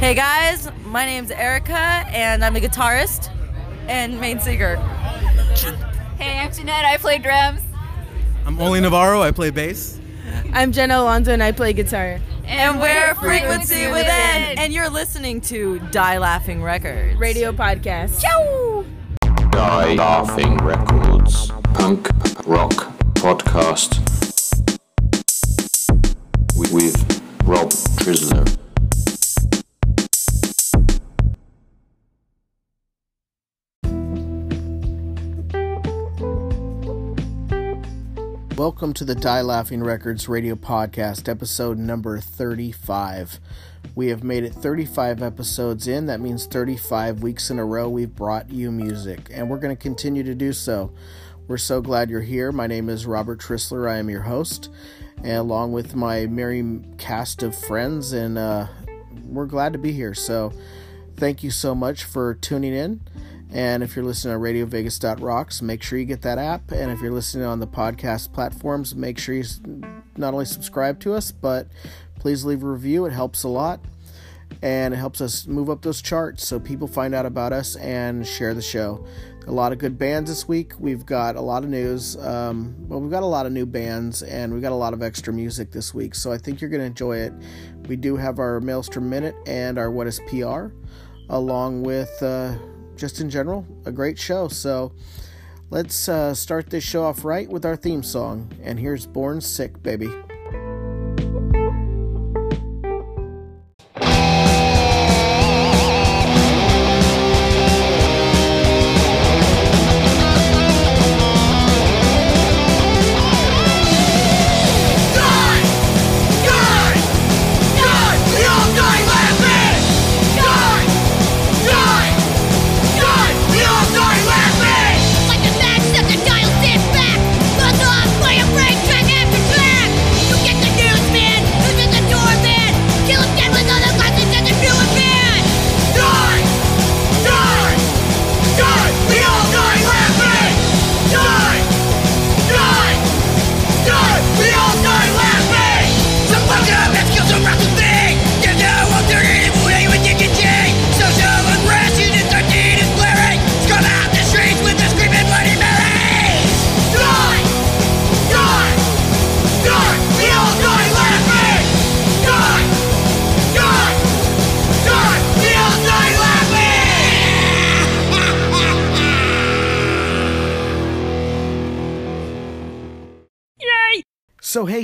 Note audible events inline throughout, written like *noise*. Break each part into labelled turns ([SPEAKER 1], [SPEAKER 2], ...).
[SPEAKER 1] Hey guys, my name's Erica, and I'm a guitarist and main singer.
[SPEAKER 2] Hey, I'm Jeanette. I play drums.
[SPEAKER 3] I'm Oli Navarro. I play bass.
[SPEAKER 4] I'm Jenna Alonso and I play guitar.
[SPEAKER 1] And we're Frequency Within, and you're listening to Die Laughing Records.
[SPEAKER 4] Radio podcast.
[SPEAKER 5] Die Laughing Records Punk Rock Podcast with, with Rob Trisler.
[SPEAKER 6] Welcome to the Die Laughing Records radio podcast, episode number 35. We have made it 35 episodes in. That means 35 weeks in a row we've brought you music, and we're going to continue to do so. We're so glad you're here. My name is Robert Trisler. I am your host, and along with my merry cast of friends, and uh, we're glad to be here. So, thank you so much for tuning in. And if you're listening on RadioVegas.rocks, make sure you get that app. And if you're listening on the podcast platforms, make sure you not only subscribe to us, but please leave a review. It helps a lot. And it helps us move up those charts so people find out about us and share the show. A lot of good bands this week. We've got a lot of news. Um, well, we've got a lot of new bands and we've got a lot of extra music this week. So I think you're going to enjoy it. We do have our Maelstrom Minute and our What is PR, along with. Uh, just in general, a great show. So let's uh, start this show off right with our theme song. And here's Born Sick, baby.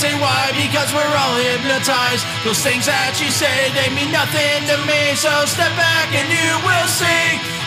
[SPEAKER 7] Say why because we're all hypnotized. Those things that you say, they mean nothing to me. So step back and you will see.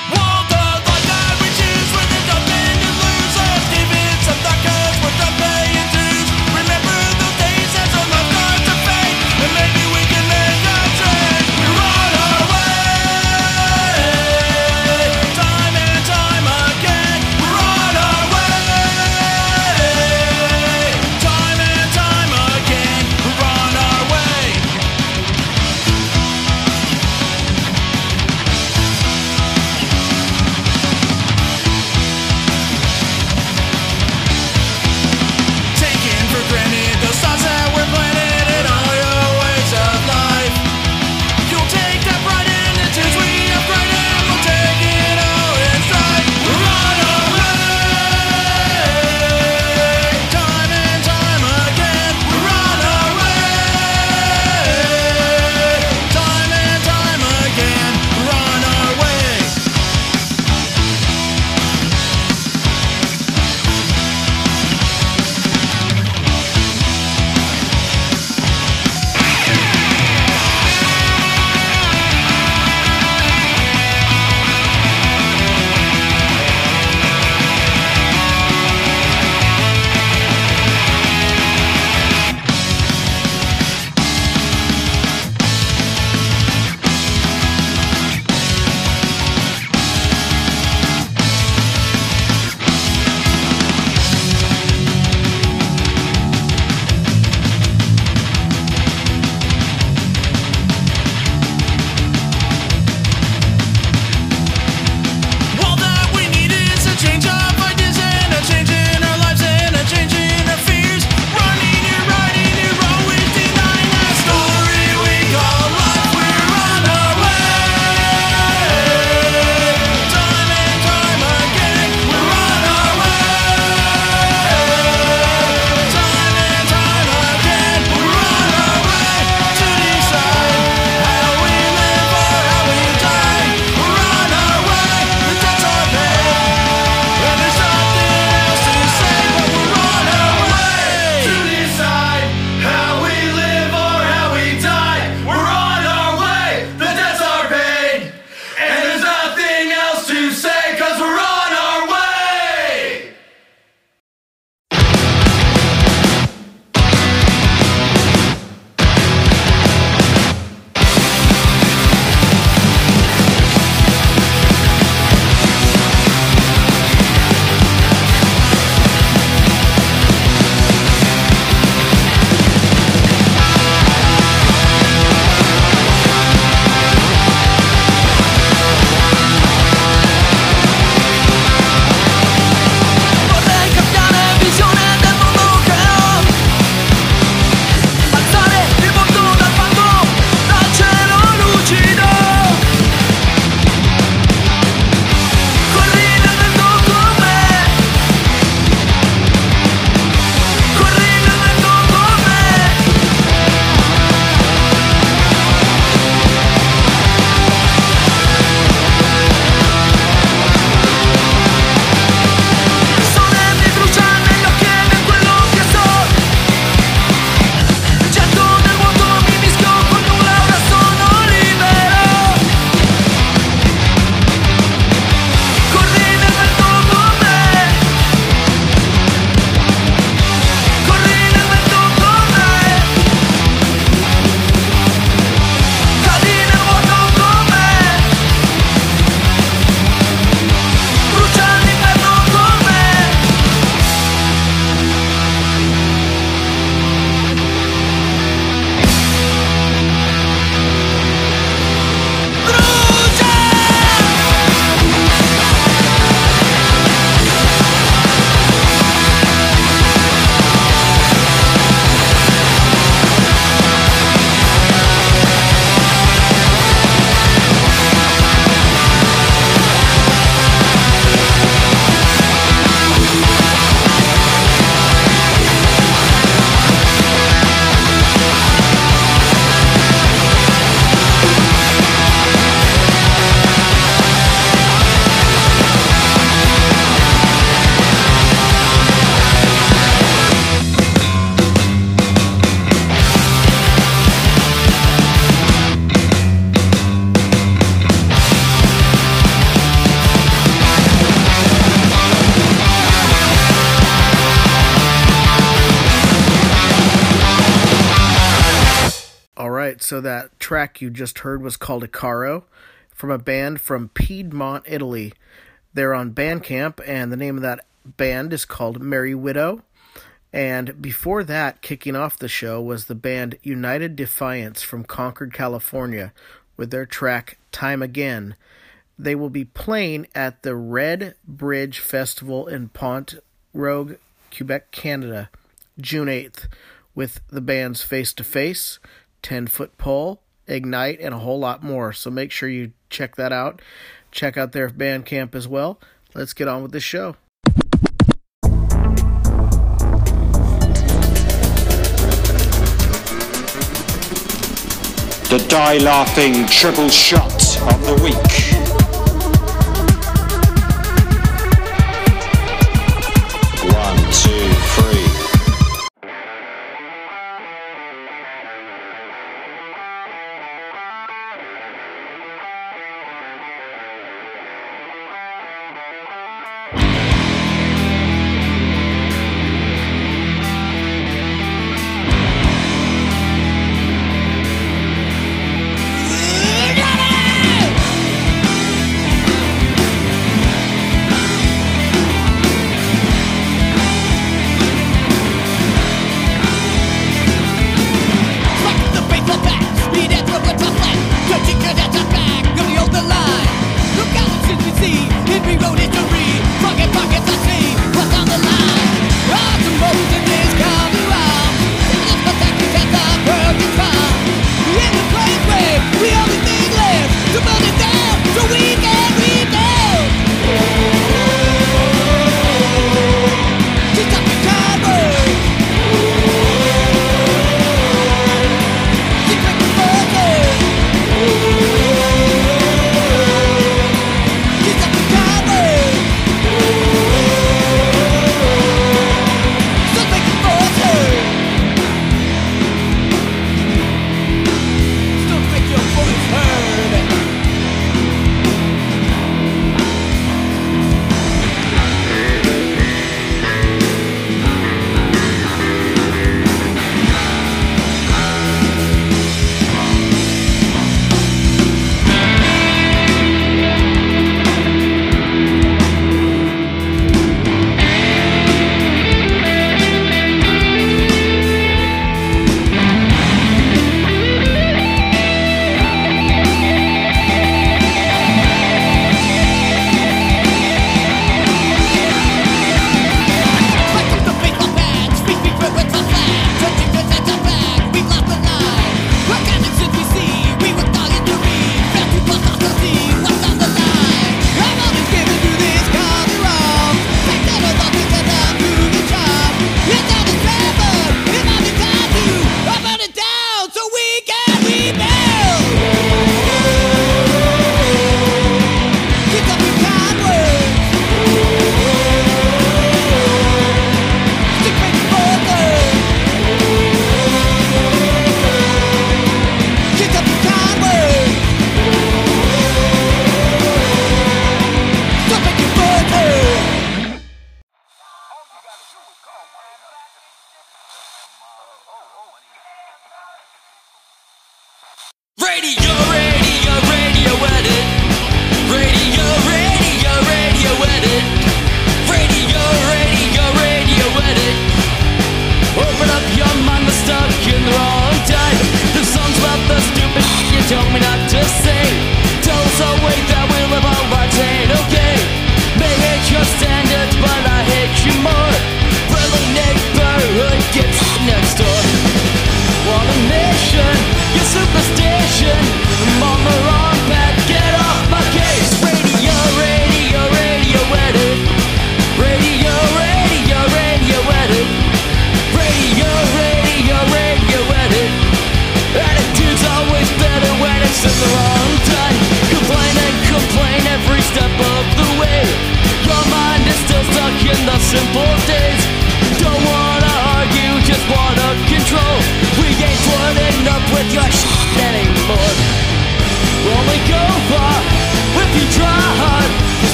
[SPEAKER 6] So that track you just heard was called Icaro from a band from Piedmont, Italy. They're on Bandcamp, and the name of that band is called Merry Widow. And before that, kicking off the show was the band United Defiance from Concord, California, with their track Time Again. They will be playing at the Red Bridge Festival in Pont Rouge, Quebec, Canada, June 8th, with the bands Face to Face, 10 Foot Pole, Ignite, and a whole lot more. So make sure you check that out. Check out their Bandcamp as well. Let's get on with the show.
[SPEAKER 8] The Die Laughing Triple Shot of the Week.
[SPEAKER 9] Shoot, go!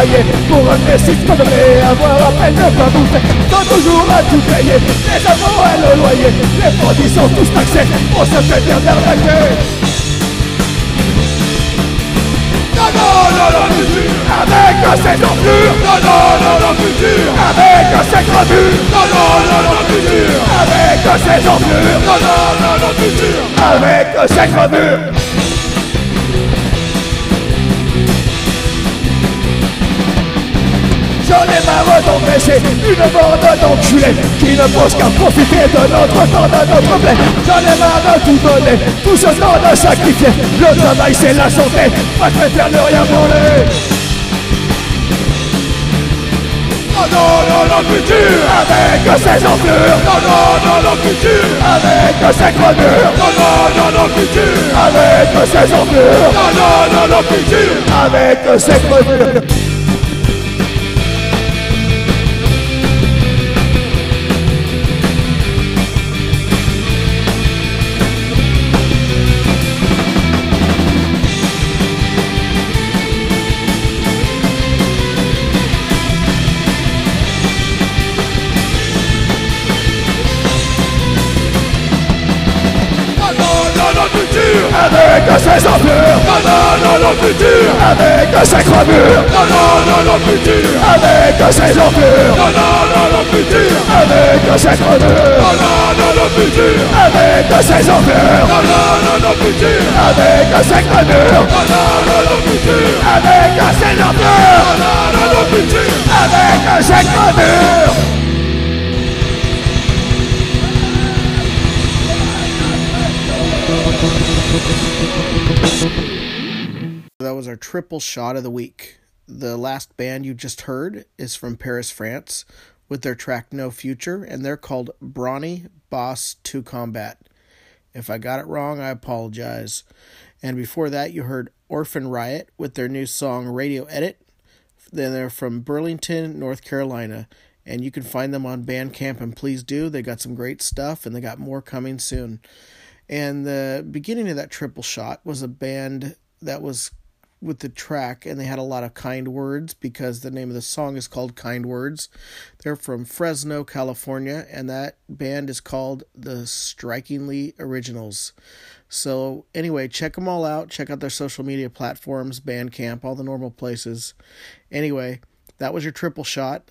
[SPEAKER 9] Travailler Pour ramener six conneries, avoir à peine de quoi bouffer toujours à tout payer, les impôts et le loyer Les produits sont tous taxés, on se fait bien d'arnaquer Non, non, non, non, Avec ces enflures Non, non, non, non, Avec ces gravures Non, non, non, non, Avec ces enflures Non, non, non, non, Avec ces gravures Marre d'empêcher une bande d'enculés Qui ne pense qu'à profiter de notre temps, de notre blé. J'en ai marre de tout donner, tout ce temps de sacrifier. Le travail c'est la santé, je préfère ne rien voler Non, non, non, non, futur Avec ses enflures. Non, non, non, non, futur Avec ses grenures. Non, non, non, non, futur Avec ses enflures. Non, non, non, non, futur Avec ses grenures de ses Avec ses gravures. Futur Avec ses enflures futur Avec ses gravures. Futur Avec ses enflures futur Avec ses gravures. Futur Avec ses enflures futur Avec ses
[SPEAKER 6] That was our triple shot of the week. The last band you just heard is from Paris, France, with their track No Future, and they're called Brawny Boss to Combat. If I got it wrong, I apologize. And before that, you heard Orphan Riot with their new song Radio Edit. Then they're from Burlington, North Carolina, and you can find them on Bandcamp, and please do. They got some great stuff, and they got more coming soon. And the beginning of that triple shot was a band that was with the track, and they had a lot of kind words because the name of the song is called Kind Words. They're from Fresno, California, and that band is called the Strikingly Originals. So, anyway, check them all out. Check out their social media platforms, Bandcamp, all the normal places. Anyway, that was your triple shot.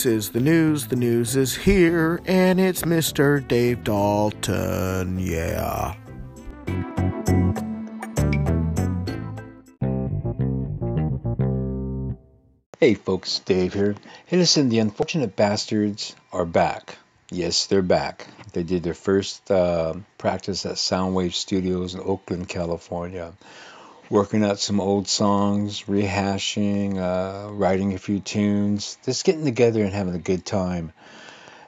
[SPEAKER 6] This is the news. The news is here, and it's Mr. Dave Dalton. Yeah.
[SPEAKER 10] Hey folks, Dave here. Hey listen, the Unfortunate Bastards are back. Yes, they're back. They did their first uh, practice at Soundwave Studios in Oakland, California. Working out some old songs, rehashing, uh, writing a few tunes, just getting together and having a good time.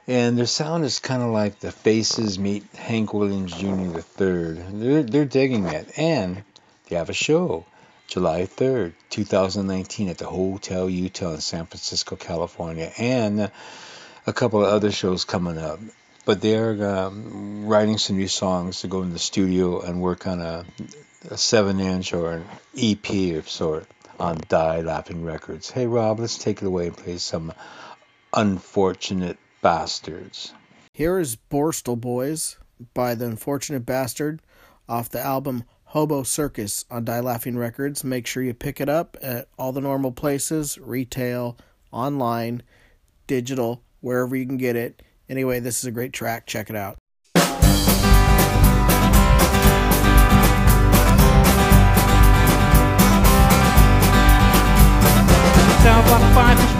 [SPEAKER 10] And their sound is kind of like the Faces meet Hank Williams Jr. III. They're, they're digging it. And they have a show. July 3rd, 2019, at the Hotel Utah in San Francisco, California, and a couple of other shows coming up. But they're um, writing some new songs to go in the studio and work on a, a 7 inch or an EP of sort on Die Laughing Records. Hey, Rob, let's take it away and play some Unfortunate Bastards.
[SPEAKER 6] Here is Borstal Boys by the Unfortunate Bastard off the album Hobo Circus on Die Laughing Records. Make sure you pick it up at all the normal places retail, online, digital, wherever you can get it. Anyway, this is a great track. Check it out.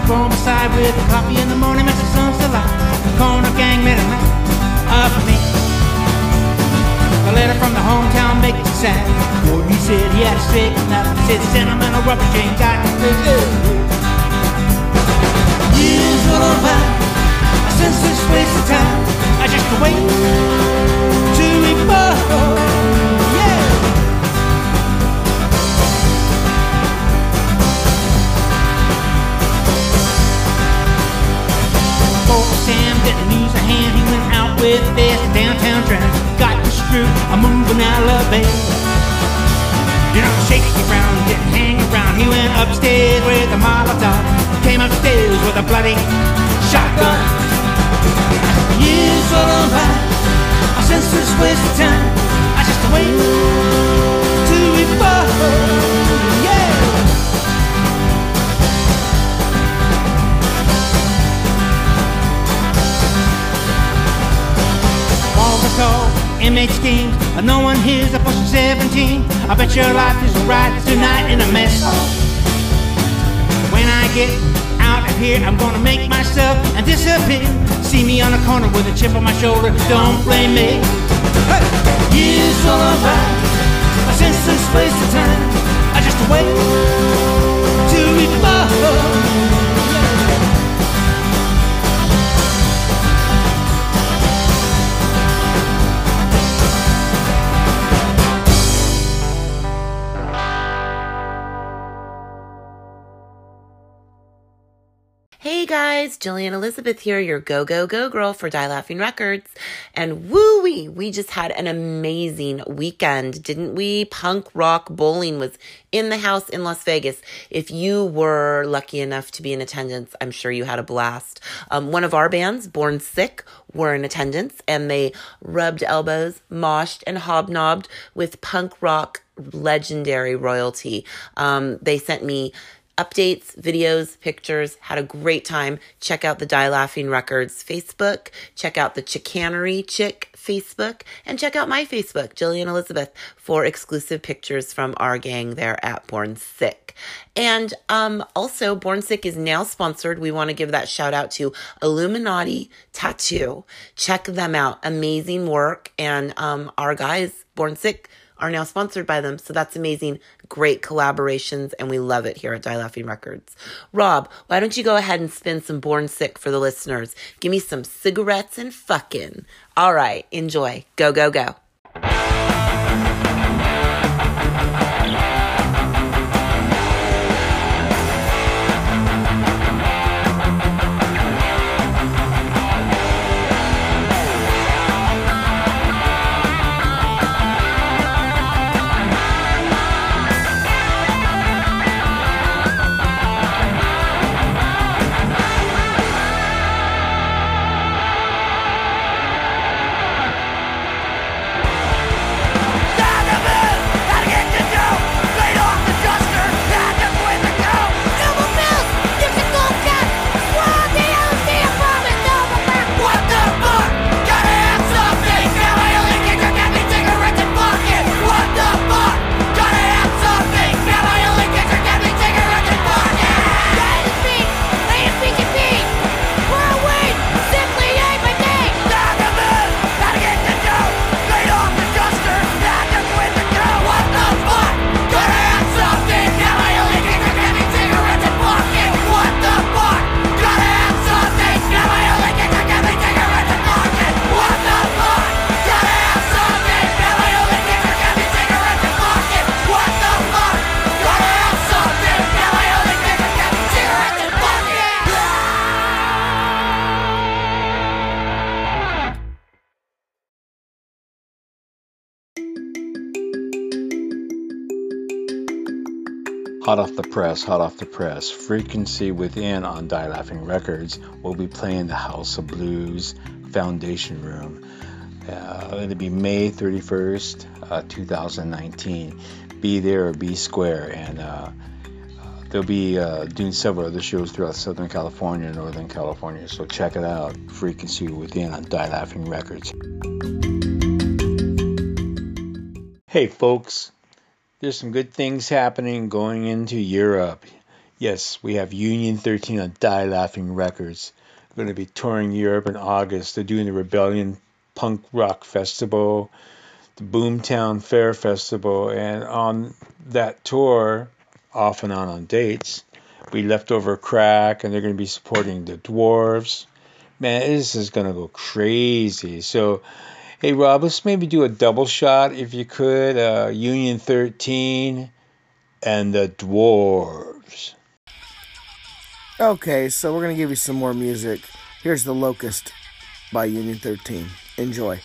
[SPEAKER 11] Phone beside with a coffee in the morning, makes the sun still out. Corner gang made a night of me. A letter from the hometown makes it sad. Boy, he said he had a straighten up. Said sentimental rubber chain got me good. Years roll by, I sense this waste of time. I just wait to be Sam didn't use a hand, he went out with this downtown trend. Got the screw, I'm moving out of bed. You know, shake around, didn't hang around. He went upstairs with a Molotov. Came upstairs with a bloody shotgun. Years all on by, I sense waste of time. I just wait to be the tall inmate schemes. No one here's a pushing 17. I bet your life is right tonight in a mess. When I get out of here, I'm gonna make myself and disappear. See me on the corner with a chip on my shoulder. Don't blame me. Hey! Years all by, a senseless waste of time. I just wait
[SPEAKER 12] guys, Jillian Elizabeth here, your go, go, go girl for Die Laughing Records. And woo wee, we just had an amazing weekend, didn't we? Punk rock bowling was in the house in Las Vegas. If you were lucky enough to be in attendance, I'm sure you had a blast. Um, one of our bands, Born Sick, were in attendance and they rubbed elbows, moshed, and hobnobbed with punk rock legendary royalty. Um, they sent me updates, videos, pictures. Had a great time. Check out the Die Laughing Records Facebook. Check out the Chicanery Chick Facebook. And check out my Facebook, Jillian Elizabeth, for exclusive pictures from our gang there at Born Sick. And um, also, Born Sick is now sponsored. We want to give that shout out to Illuminati Tattoo. Check them out. Amazing work. And um, our guys, Born Sick, are now sponsored by them. So that's amazing. Great collaborations, and we love it here at Die Laughing Records. Rob, why don't you go ahead and spin some Born Sick for the listeners? Give me some cigarettes and fucking. All right, enjoy. Go, go, go.
[SPEAKER 10] Press, hot off the press. Frequency Within on Die Laughing Records will be playing the House of Blues Foundation Room. Uh, it'll be May 31st, uh, 2019. Be there or be square. And uh, they'll be uh, doing several other shows throughout Southern California and Northern California. So check it out. Frequency Within on Die Laughing Records. Hey, folks there's some good things happening going into Europe. Yes, we have Union 13 on Die Laughing Records. We're Going to be touring Europe in August. They're doing the Rebellion Punk Rock Festival, the Boomtown Fair Festival, and on that tour, off and on on dates, we Leftöver Crack, and they're going to be supporting the Dwarves. Man, this is going to go crazy. So, hey, Rob, let's maybe do a double shot if you could. Uh, Union 13 and the Dwarves.
[SPEAKER 13] Okay, so we're gonna give you some more music. Here's The Locust by Union 13. Enjoy.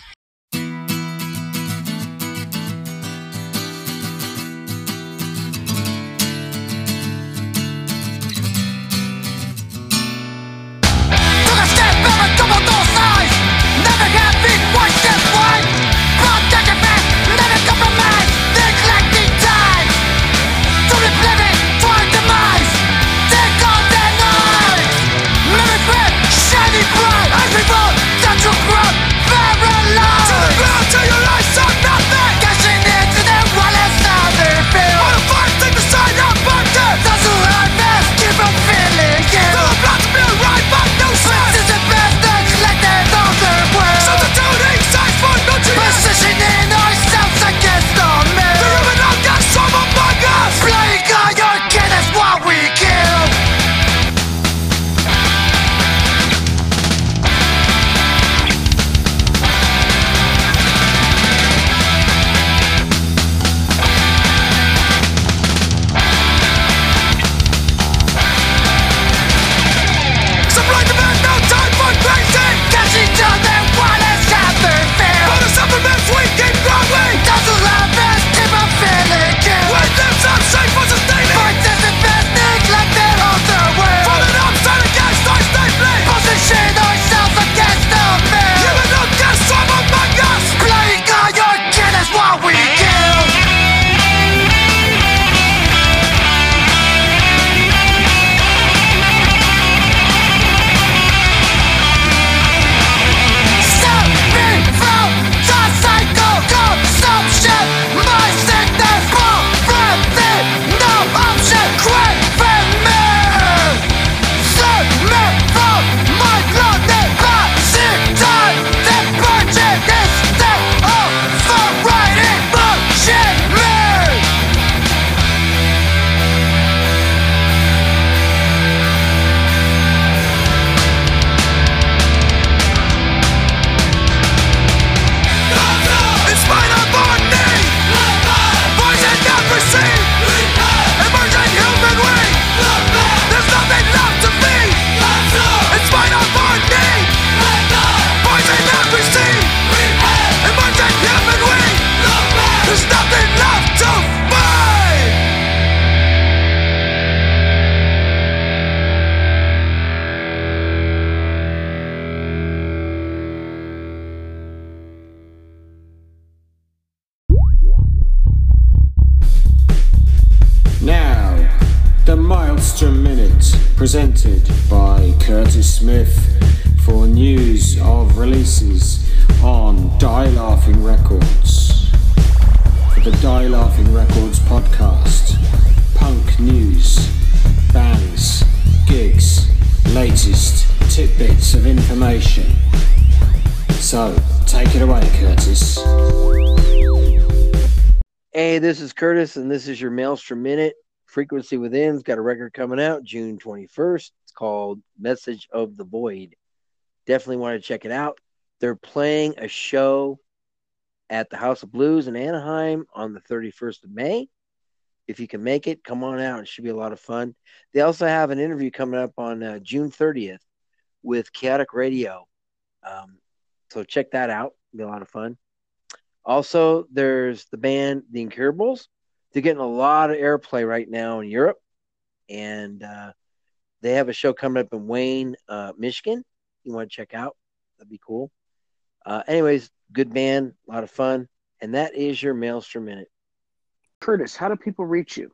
[SPEAKER 14] This is
[SPEAKER 15] Curtis,
[SPEAKER 16] and this is your Maelstrom Minute. Frequency Within's got a record coming out June 21st. It's called Message of the Void. Definitely want to check it out. They're playing a show at the House of Blues in Anaheim on the 31st of May. If you can make it, come on out. It should be a lot of fun. They also have an interview coming up on uh, June 30th with Chaotic Radio. Um, so check that out. It'll be a lot of fun. Also, there's the band The Incurables. They're getting a lot of airplay right now in Europe, and uh, they have a show coming up in Wayne, uh, Michigan. You want to check out? That'd be cool. Uh, anyways, good band, a lot of fun, and that is your Maelstrom Minute.
[SPEAKER 17] Curtis, how do people reach you?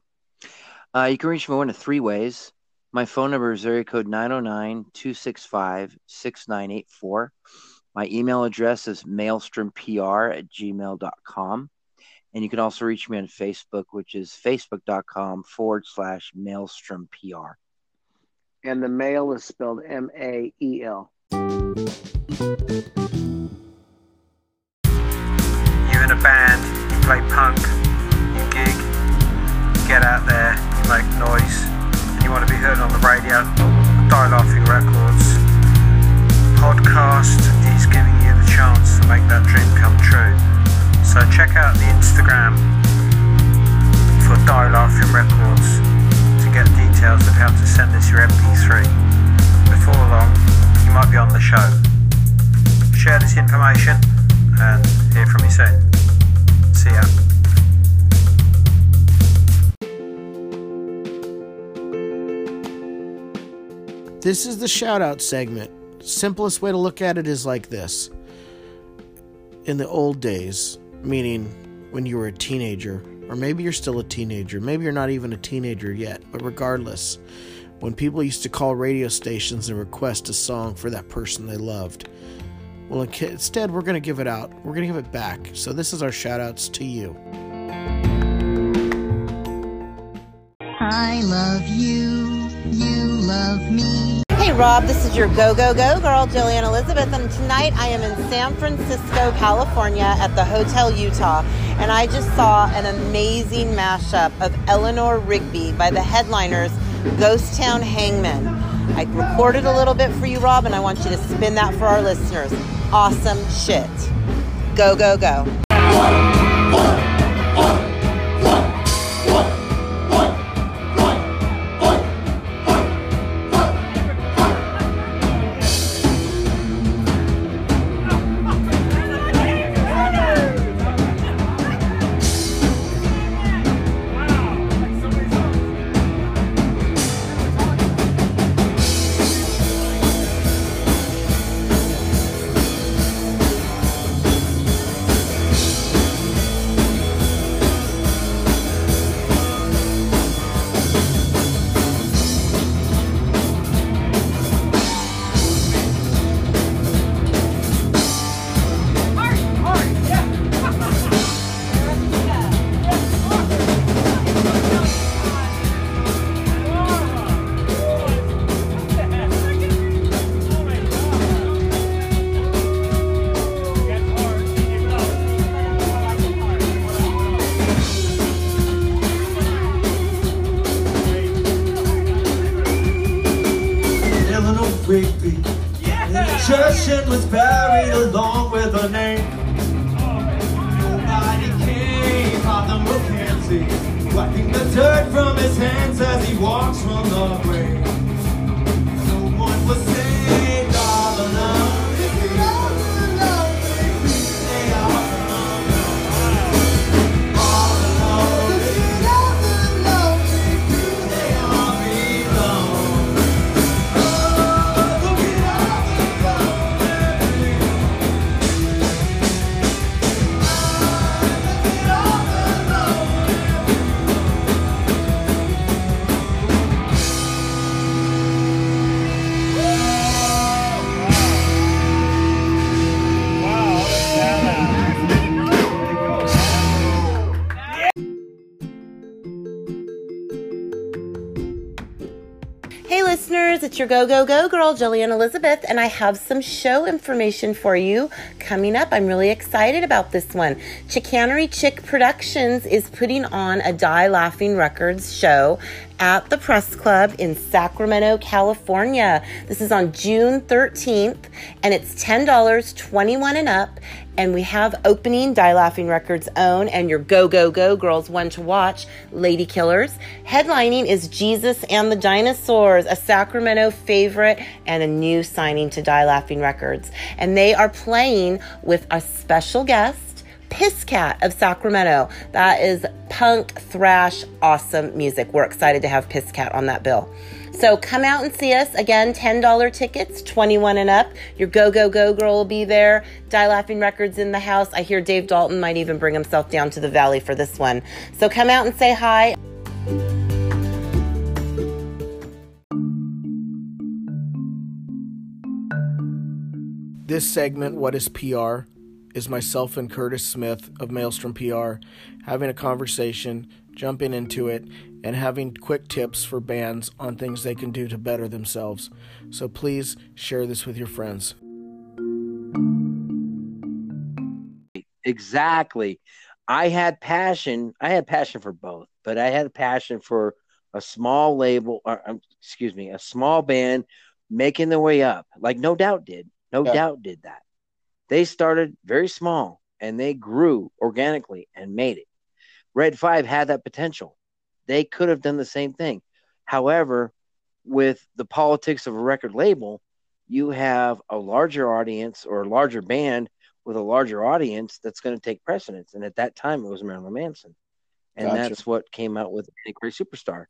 [SPEAKER 16] Uh, you can reach me one of three ways. My phone number is area code 909 265 6984. My email address is maelstrompr at gmail.com. And you can also reach me on Facebook, which is facebook.com forward slash maelstrompr.
[SPEAKER 17] And the mail is spelled M A E L.
[SPEAKER 18] You're in a band, you play punk, you gig, you get out there, you make noise, and you want to be heard on the radio. Die Laughing Records podcast is giving you the chance to make that dream come true. So check out the Instagram for Die Laughing Records to get details of how to send us your MP3. Before long, you might be on the show. Share this information and hear from you soon. See ya.
[SPEAKER 6] This is the shout out segment. Simplest way to look at it is like this. In the old days, meaning when you were a teenager, or maybe you're still a teenager, maybe you're not even a teenager yet, but regardless, when people used to call radio stations and request a song for that person they loved, well, instead, we're going to give it out. We're going to give it back. So, this is our shout outs to you.
[SPEAKER 19] I love you, you love me.
[SPEAKER 12] Rob, this is your Go Go Go girl, Jillian Elizabeth, and tonight I am in San Francisco, California at the Hotel Utah, and I just saw an amazing mashup of Eleanor Rigby by the headliners Ghost Town Hangman. I recorded a little bit for you, Rob, and I want you to spin that for our listeners. Awesome shit. Go, go, go.
[SPEAKER 20] The and was buried along with her name. Nobody came, Father McKenzie, wiping the dirt from his hands as he walks from the grave.
[SPEAKER 12] Your Go Go Go girl, Jillian Elizabeth, and I have some show information for you coming up. I'm really excited about this one. Chicanery Chick Productions is putting on a Die Laughing Records show at the Press Club in Sacramento, California. This is on June 13th, and it's $10, 21 and up. And we have opening Die Laughing Records own and your Go Go Go girls one to watch, Lady Killers. Headlining is Jesus and the Dinosaurs, a Sacramento favorite and a new signing to Die Laughing Records. And they are playing with a special guest. Piss Cat of Sacramento. That is punk, thrash, awesome music. We're excited to have Piss Cat on that bill. So come out and see us. Again, $10 tickets, 21 and up. Your Go Go Go girl will be there. Die Laughing Records in the house. I hear Dave Dalton might even bring himself down to the valley for this one. So come out and say hi.
[SPEAKER 6] This segment, What is PR, is myself and Curtis Smith of Maelstrom PR having a conversation, jumping into it, and having quick tips for bands on things they can do to better themselves. So please share this with your friends.
[SPEAKER 16] Exactly. I had passion. I had passion for both, but I had a passion for a small label, or um, excuse me, a small band making their way up, like No Doubt did. No
[SPEAKER 6] Yeah.
[SPEAKER 16] Doubt did that. They started very small and they grew organically and made it. Red Five had that potential. They could have done the same thing. However, with the politics of a record label, you have a larger audience or a larger band with a larger audience that's going to take precedence. And at that time, it was Marilyn Manson. And
[SPEAKER 6] Gotcha.
[SPEAKER 16] that's what came out with Great Superstar.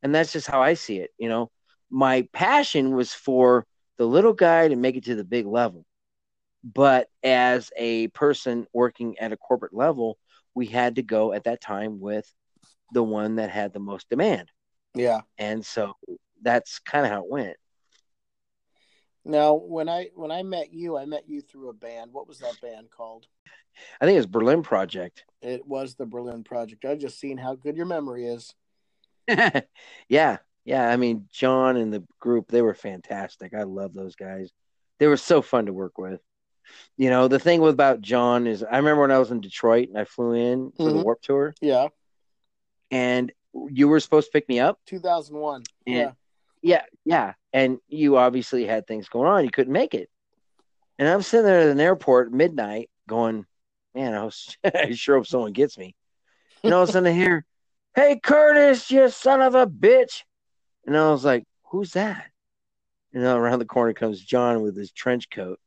[SPEAKER 16] And that's just how I see it. You know, my passion was for the little guy to make it to the big level. But as a person working at a corporate level, we had to go at that time with the one that had the most demand.
[SPEAKER 6] Yeah.
[SPEAKER 16] And so that's kind of how it went.
[SPEAKER 6] Now, when I when I met you, I met you through a band. What was that band called?
[SPEAKER 16] I think it was Berlin Project.
[SPEAKER 6] It was the Berlin Project. I've just seen how good your memory is. *laughs*
[SPEAKER 16] yeah, yeah. I mean, John and the group, they were fantastic. I love those guys. They were so fun to work with. You know, the thing with about John is I remember when I was in Detroit and I flew in for the
[SPEAKER 6] Mhm.
[SPEAKER 16] Warped Tour
[SPEAKER 6] Yeah,
[SPEAKER 16] and you were supposed to pick me up.
[SPEAKER 6] 2001.
[SPEAKER 16] And
[SPEAKER 6] Yeah.
[SPEAKER 16] yeah, yeah. And you obviously had things going on. You couldn't make it. And I'm sitting there at an airport at midnight going, man, I, was, *laughs* I sure hope someone gets me. And all of a sudden I hear, hey, Curtis, you son of a bitch. And I was like, who's that? And then around the corner comes John with his trench coat.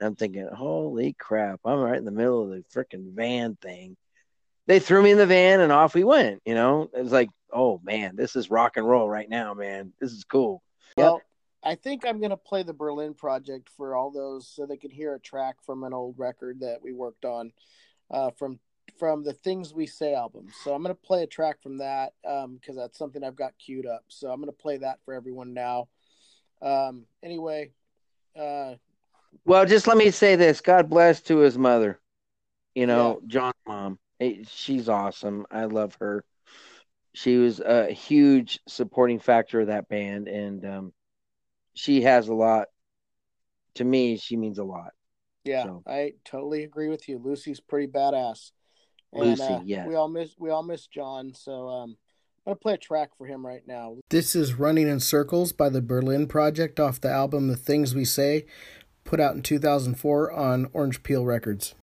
[SPEAKER 16] And I'm thinking, holy crap, I'm right in the middle of the freaking van thing. They threw me in the van and off we went. You know, it was like, oh man, this is rock and roll right now, man. This is cool.
[SPEAKER 6] Well, I think I'm gonna play the Berlin Project for all those so they can hear a track from an old record that we worked on uh, from from the Things We Say album. So I'm gonna play a track from that because that's something I've got queued up. So I'm gonna play that for everyone now. Um, anyway, uh,
[SPEAKER 16] Well, just let me say this: God bless to his mother. You know, John's mom. Eh, She's awesome. I love her. She was a huge supporting factor of that band, and um, she has a lot. To me, she means a lot.
[SPEAKER 6] yeah,
[SPEAKER 16] So-
[SPEAKER 6] I totally agree with you. Lucy's pretty badass.
[SPEAKER 16] Lucy,
[SPEAKER 6] uh,
[SPEAKER 16] yeah.
[SPEAKER 6] We all miss we all miss John. So um, I'm gonna play a track for him right now.
[SPEAKER 21] This is Running in Circles by the Berlin Project off the album The Things We Say, put out in 2004 on Orange Peel Records.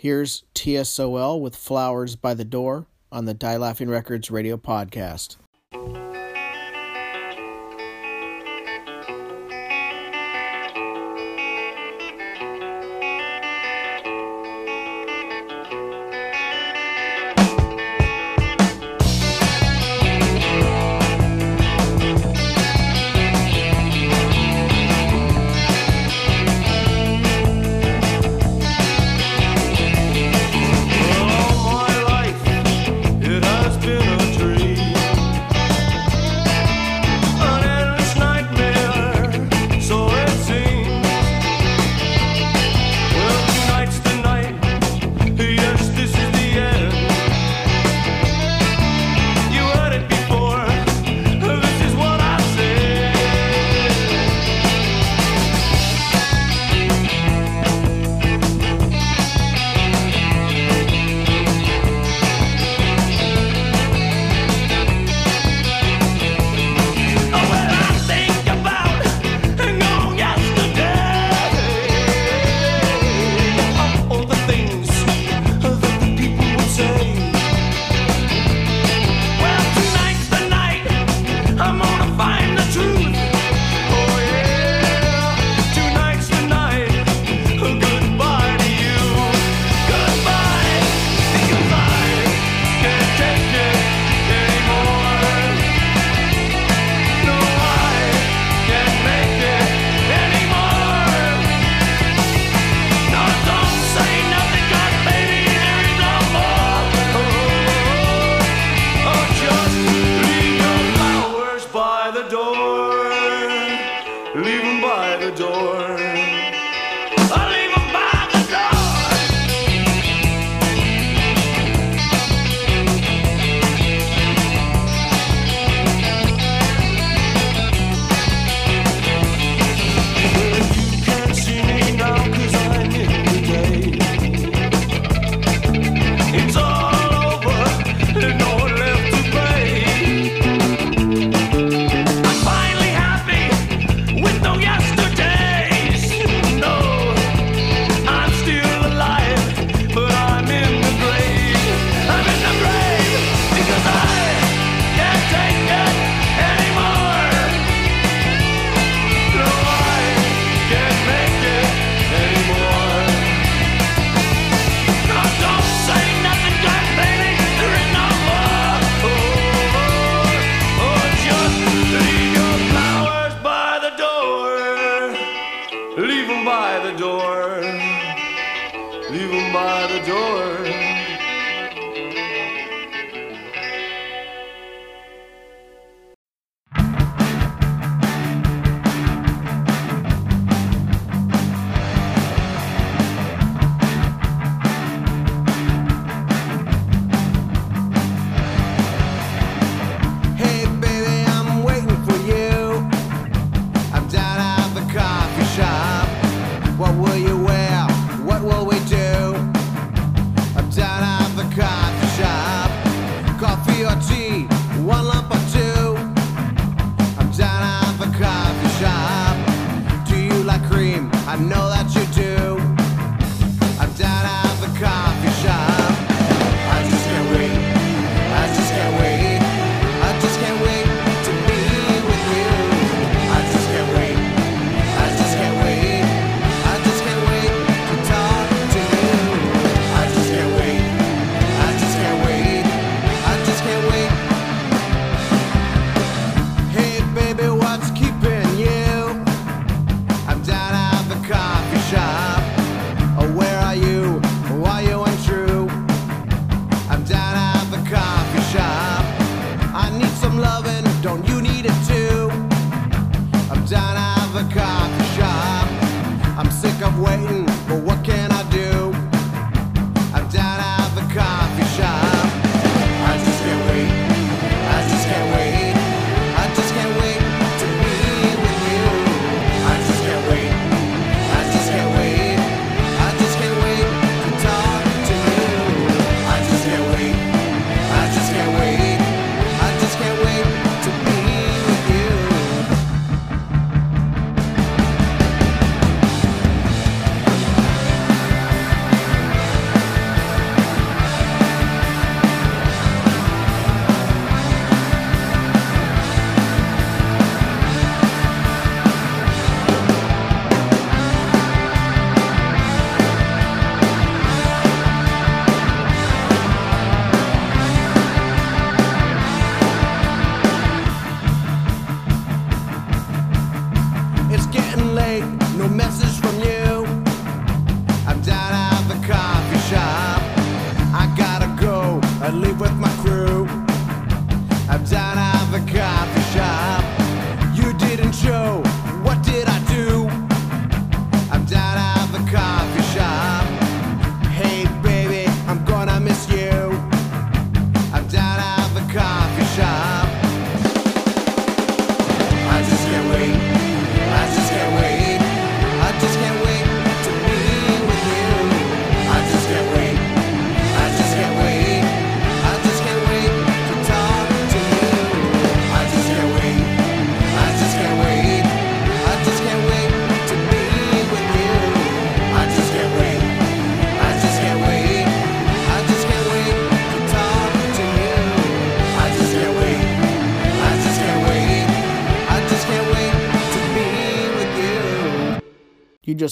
[SPEAKER 22] Here's TSOL with Flowers by the Door on the Die Laughing Records radio podcast.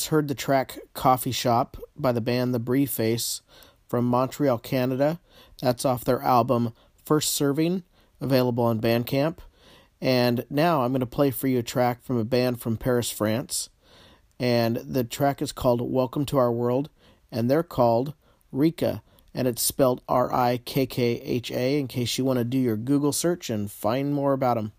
[SPEAKER 23] Heard the
[SPEAKER 24] track Coffee Shop by the band The Briefface from Montreal, Canada. That's off their album First Serving, available on Bandcamp. And now I'm going to play for you a track from a band from Paris, France. And the track is called Welcome to Our World, and they're called Rikkha, and it's spelled R I K K H A in case you want to do your Google search and find more about them.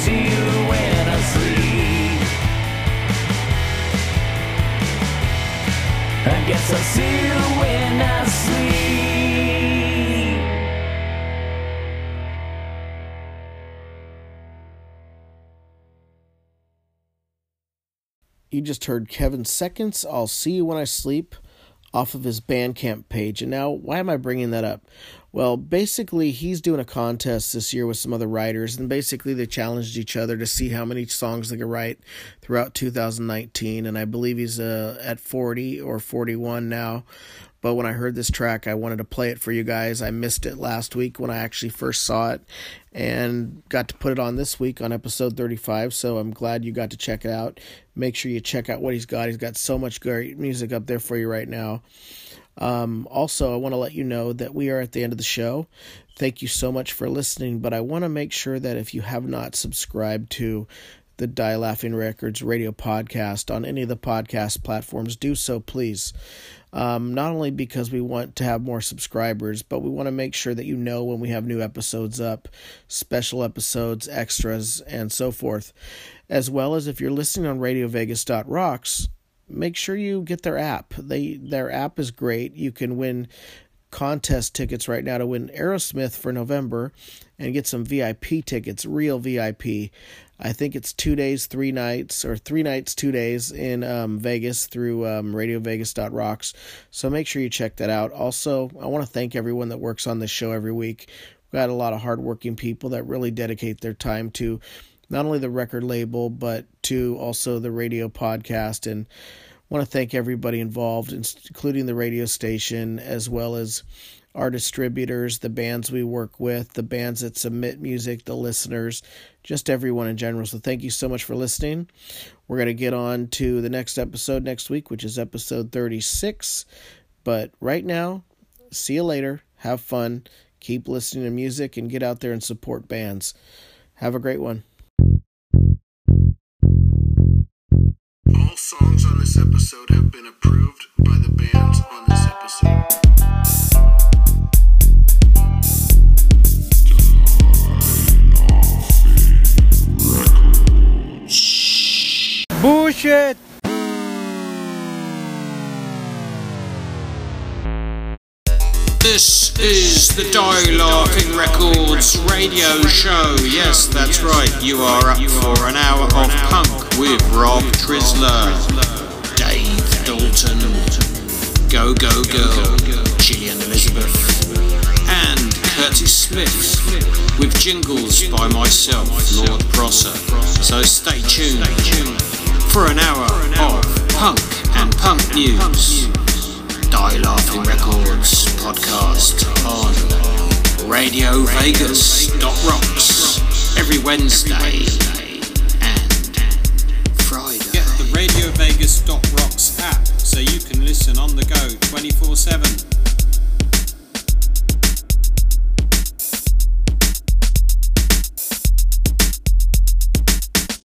[SPEAKER 20] Guess I'll see you when I sleep. I guess I'll see you when I sleep. You
[SPEAKER 6] just heard Kevin Seconds, I'll See You When I Sleep, off of his Bandcamp page. And now, why am I bringing that up? Well, basically, he's doing a contest this year with some other writers, and basically, they challenged each other to see how many songs they could write throughout 2019. And I believe he's uh, at 40 or 41 now. But when I heard this track, I wanted to play it for you guys. I missed it last week when I actually first saw it and got to put it on this week on episode 35. So I'm glad you got to check it out. Make sure you check out what he's got. He's got so much great music up there for you right now. Um, also, I want to let you know that we are at the end of the show. Thank you so much for listening, but I want to make sure that if you have not subscribed to the Die Laughing Records radio podcast on any of the podcast platforms, do so, please. Um, not only because we want to have more subscribers, but we want to make sure that you know when we have new episodes up, special episodes, extras, and so forth. As well as if you're listening on RadioVegas.rocks, make sure you get their app. They their app is great. You can win contest tickets right now to win Aerosmith for November and get some VIP tickets, real VIP. I think it's two days, three nights, or three nights, two days in um, Vegas through um, RadioVegas.rocks. So make sure you check that out. Also, I want to thank everyone that works on this show every week. We've got a lot of hardworking people that really dedicate their time to not only the record label, but to also the radio podcast. And want to thank everybody involved, including the radio station, as well as our distributors, the bands we work with, the bands that submit music, the listeners, just everyone in general. So thank you so much for listening. We're going to get on to the next episode next week, which is episode 36. But right now, see you later. Have fun. Keep listening to music and get out there and support bands. Have a great one.
[SPEAKER 5] This is the Die Laughing Records radio show. Yes, that's right. You are up for an hour of punk with Rob Trisler, Dave Dalton, Go Go Girl, Gillian Elizabeth, and Curtis Smith with jingles by myself, Lord Prosser. So stay tuned for an hour of punk and punk news. Die Laughing Records podcast on Radio Vegas Rocks every Wednesday and Friday.
[SPEAKER 18] Get the Radio Vegas Rocks app so you can listen on the go 24 7.